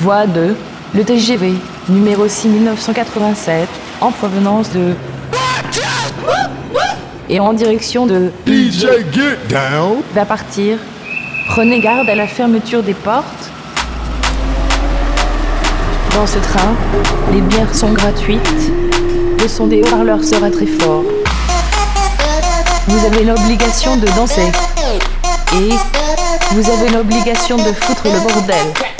voie de le TGV numéro 6 1987 en provenance de et en direction de va partir. Prenez garde à la fermeture des portes. Dans ce train, les bières sont gratuites. Le son des haut-parleurs sera très fort. Vous avez l'obligation de danser. Et vous avez l'obligation de foutre le bordel.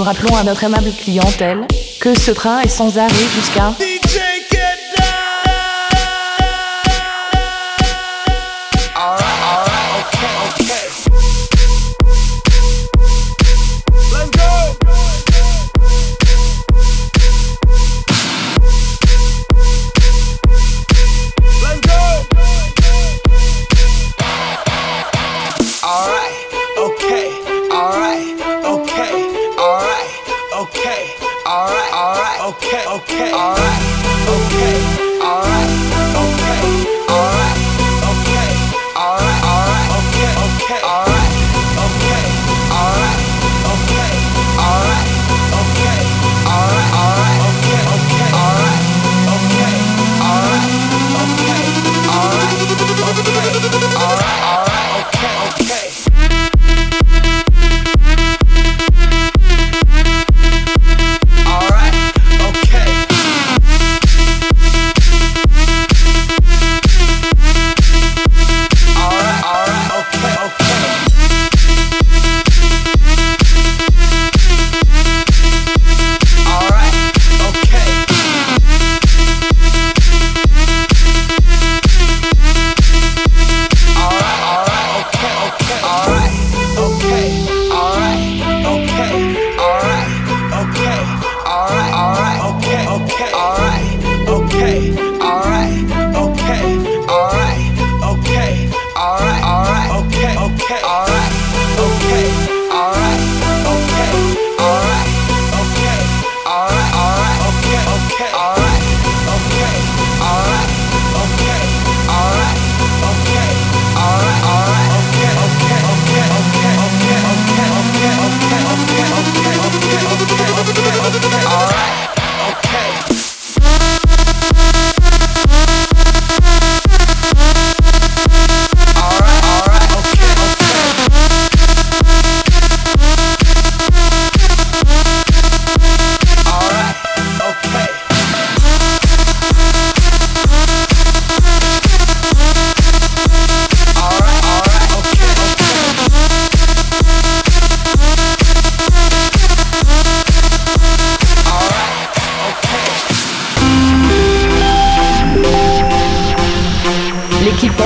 nous rappelons à notre aimable clientèle que ce train est sans arrêt jusqu'à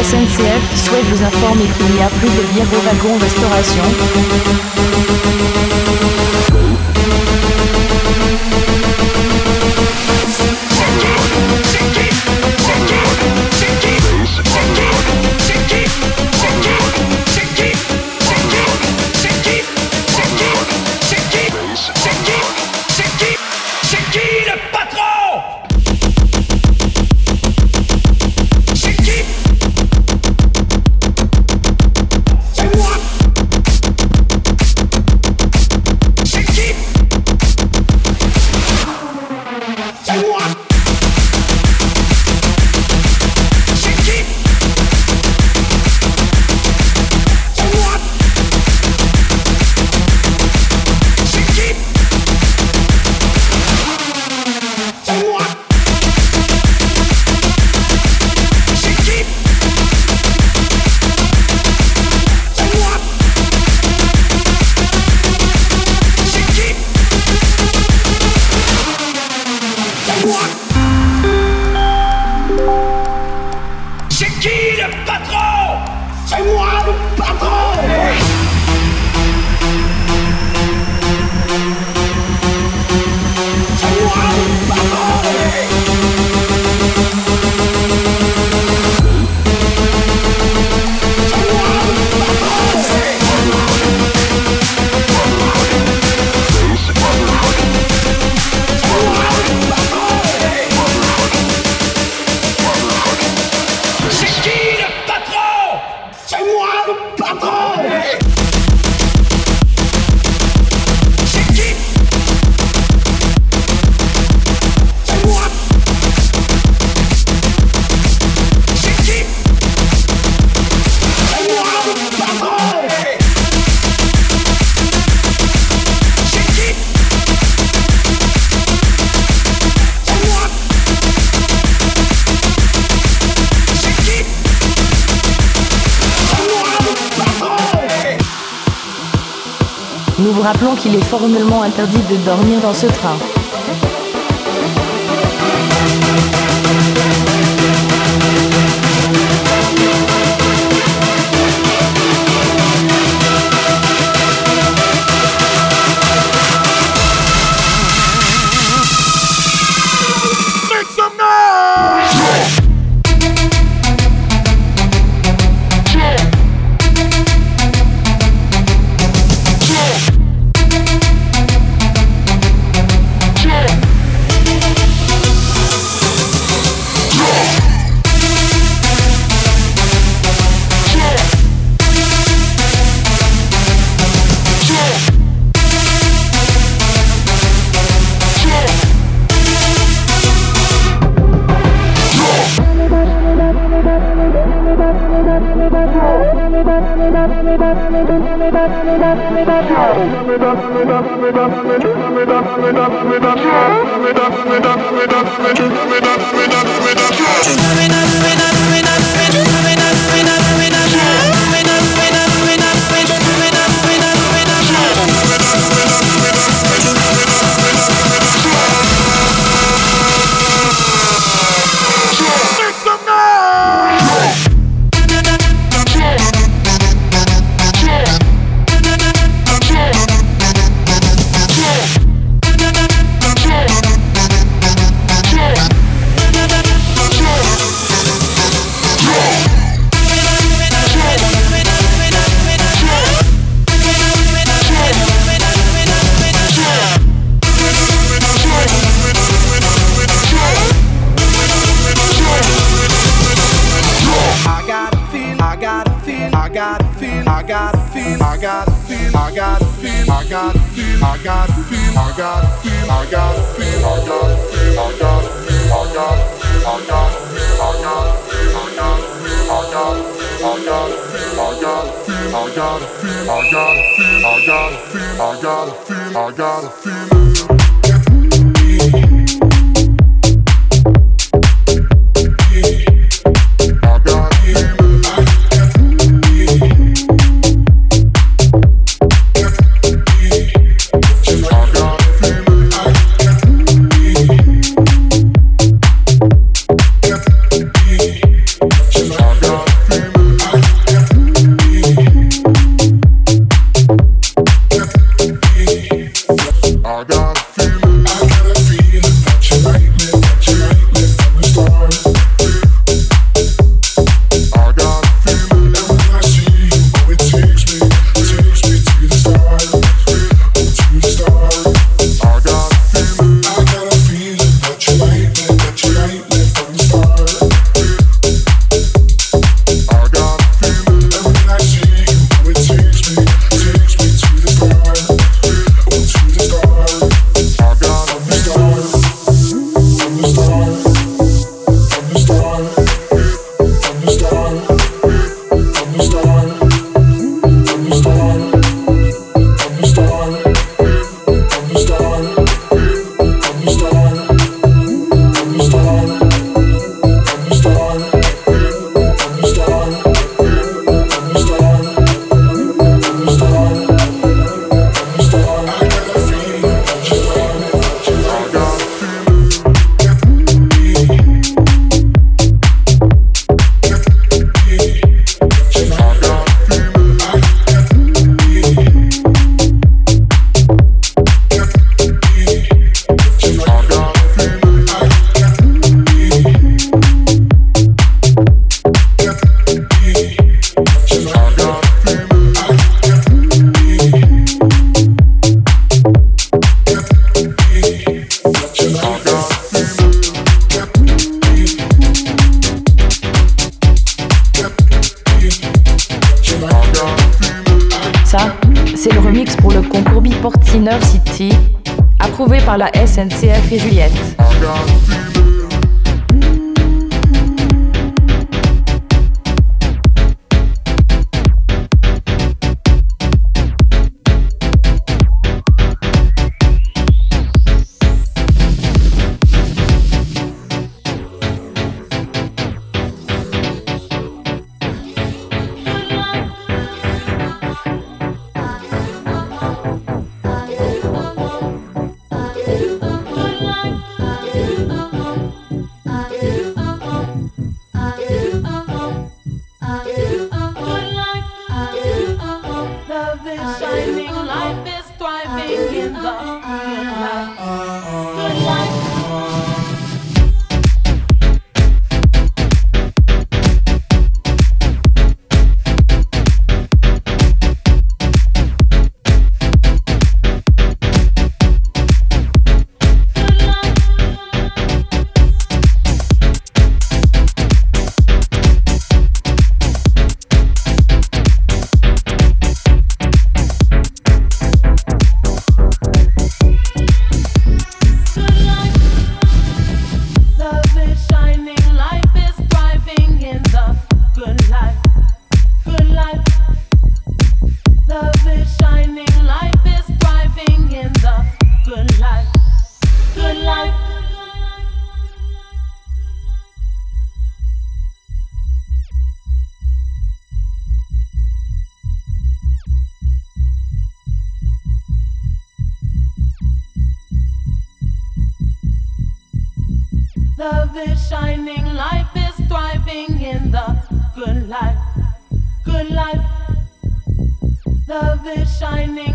SNCF souhaite vous informer qu'il n'y a plus de bière au wagon restauration. Qu'il est formellement interdit de dormir dans ce train. got a feel, I got a feel, I got a feeling.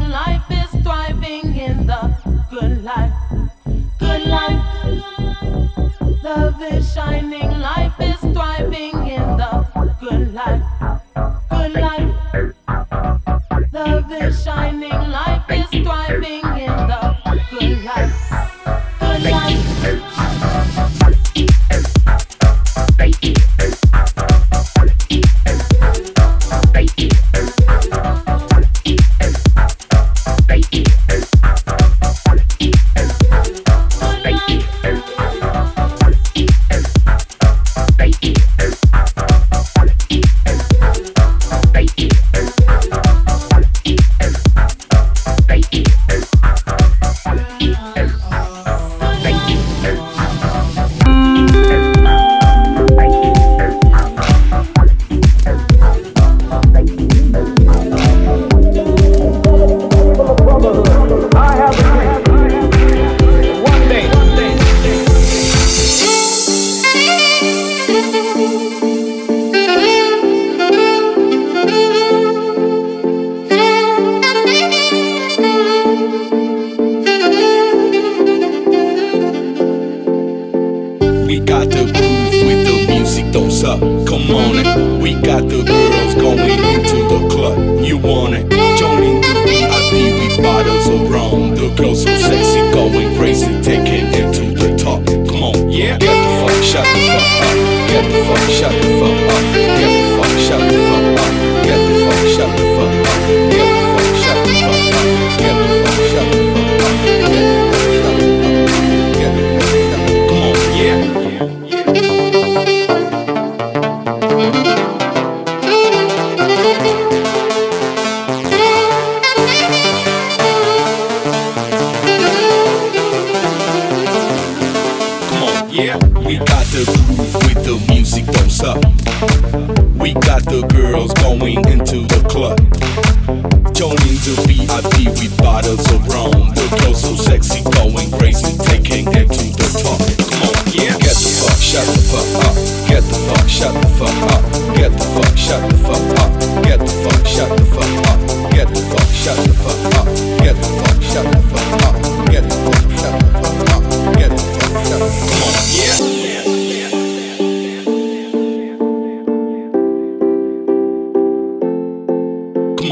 Good life, the shining light.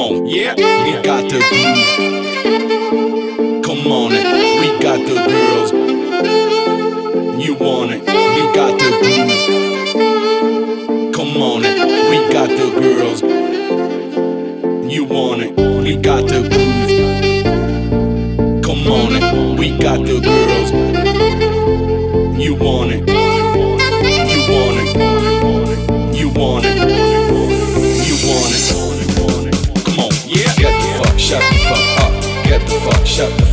On, yeah, we got the groove. Come on, it, we got the girls. You want it, we got the groove. Come on, it, we got the girls. You want it, we got the groove. Come on, it, we got the girls.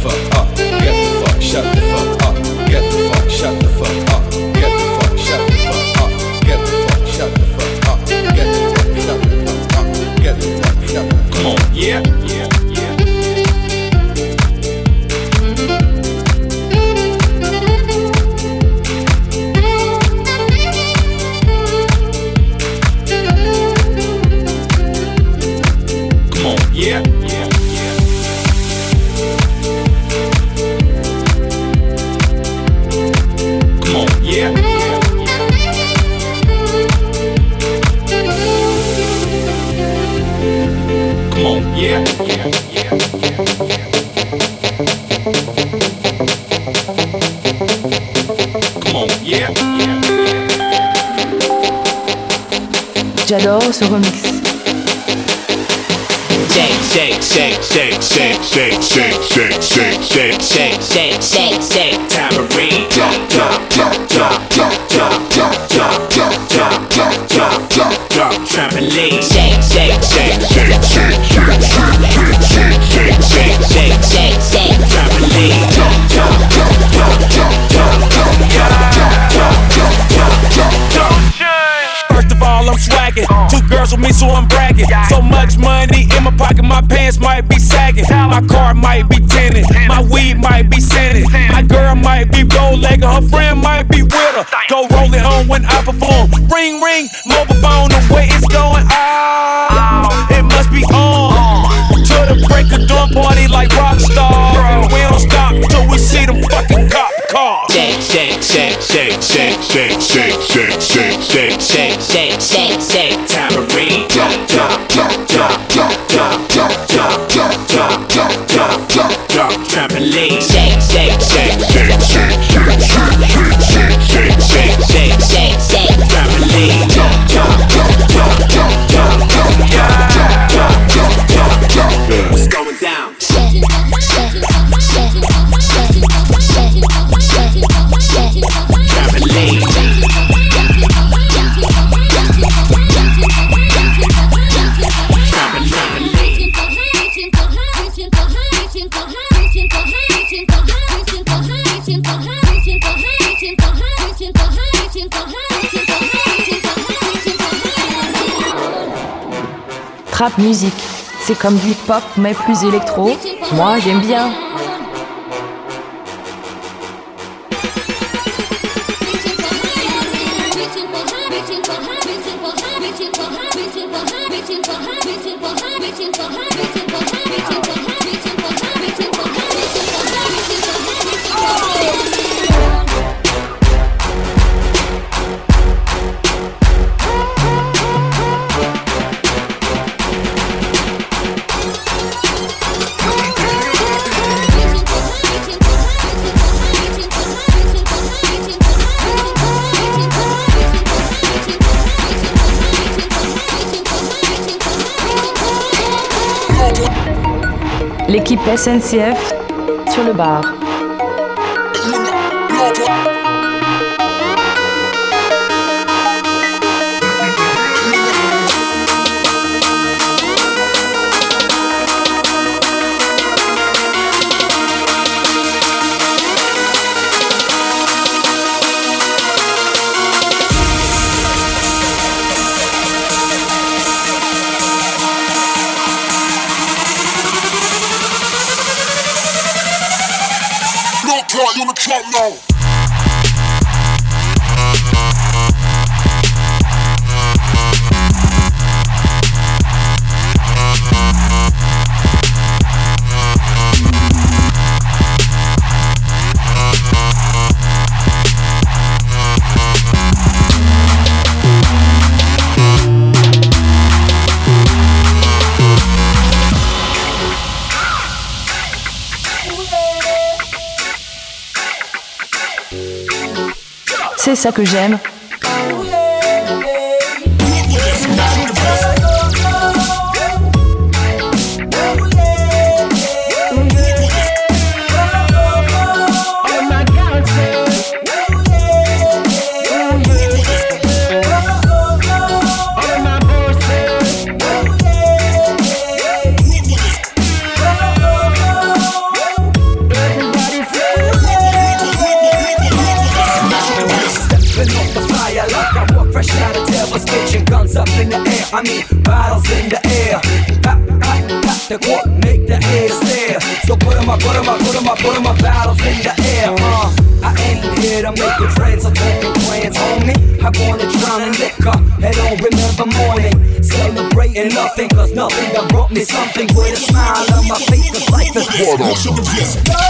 Fuck up. Get the fuck, shut the fuck shake, shake, shake, shake, shake, shake, shake, shake, shake, shake, tambourine. Drop, drop, drop, drop, drop, drop, drop, drop, drop, drop, drop, drop, drop, drop, trampoline. Shake, shake, shake, shake, girls with me, so I'm bragging. So much money in my pocket, my pants might be sagging. My car might be tinted. My weed might be scented. My girl might be gold legged. Her friend might be with her. Go roll it on when I perform. Ring, ring, mobile phone, the way it's going. Oh, it must be on. To the break of dawn party like rockstar. We don't stop till we see them fucking cop cars. Shake, shake, shake, shake, shake, shake, shake, shake, shake, shake, shake, shake, shake, shake, tambourine. Drop, drop, drop, drop, drop, drop, drop, drop, drop, drop, drop, drop, drop, trampoline. Music, c'est comme du pop mais plus électro. Moi j'aime bien. SNCF sur le bar. C'est ça que j'aime. Jordan.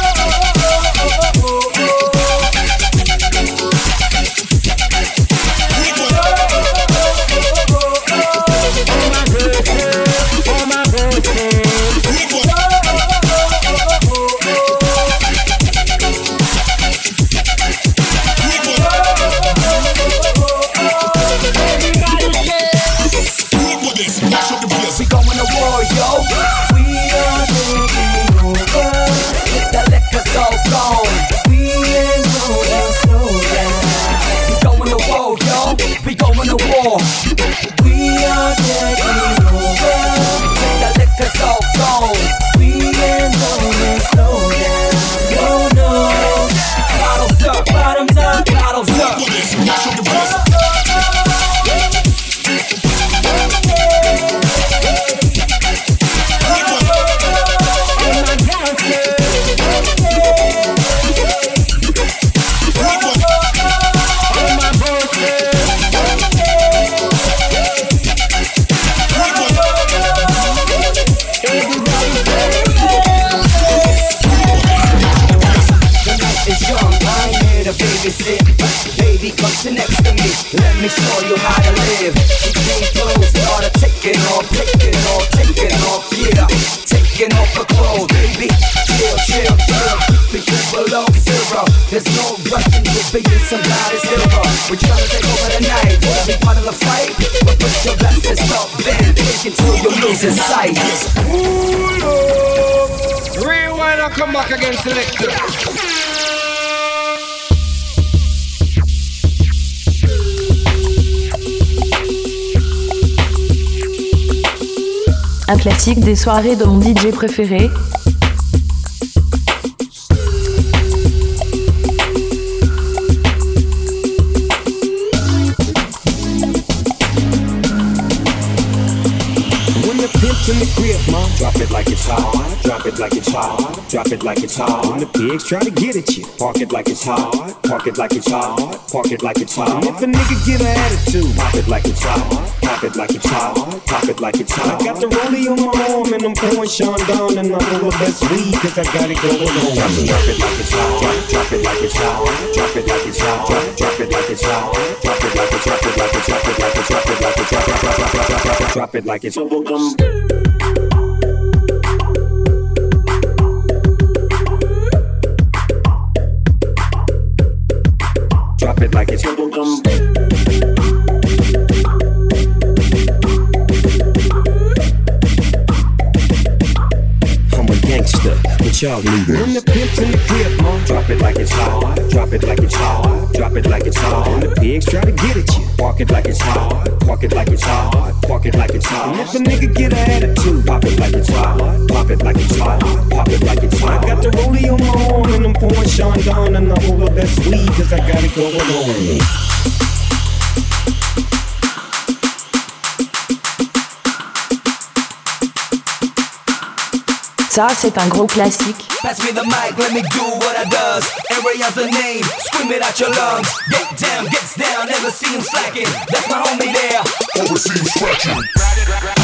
somebody Un classique des soirées de mon DJ préféré, in the crib, ma. Drop it like it's hot. Drop it like it's hot. Drop it like it's hot. When the pigs try to get at you, park it like it's hot. Park it like it's hot. Park it like it's hot. And if a nigga get an attitude, pop it like it's hot. Pop it like it's hot. Pop it like it's hot. I got the rollie on my arm and I'm pouring Sean down and I'm of best weed cause I got it going on. Drop it, drop it like it's hot. Drop, drop it like it's hot. Drop it like it's hot. Drop, drop it like it's hot. Drop it like it's drop it like it's drop it like it's drop it like it's drop it drop it drop it drop it drop it like it's y'all this. When the pimp's in the crib, ma, drop it like it's hot. Drop it like it's hot. Drop it like it's hot. And the pigs try to get at you. Park it like it's hot. Park it like it's hot. Park it like it's hot. And if a nigga get an attitude, pop it like it's hot. Pop it like it's hot. Pop it like it's hot. I got the rollie on my arm and I'm pouring Sean Don and the whole of that weed cause I got it going on. Ça, c'est un gros classique. Pass me the mic, let me do what I does. Area's the name, scream it out your lungs. Get down, gets down, never see him slacking. That's my homie there. Overseas scratching.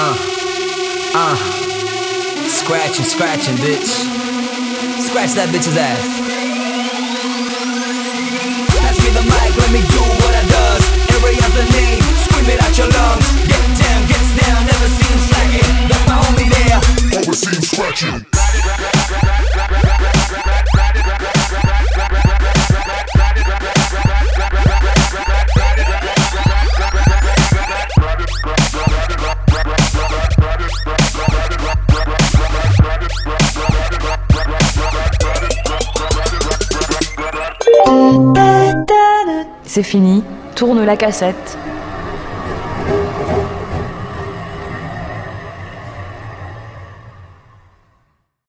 Uh, uh. Scratching, scratching, bitch. Scratch that bitch's ass. Pass me the mic, let me do what I does. Area's the name, scream it out your lungs. Get down, gets down, never see him slacking. That's my homie there. Overseas scratching. C'est fini, tourne la cassette.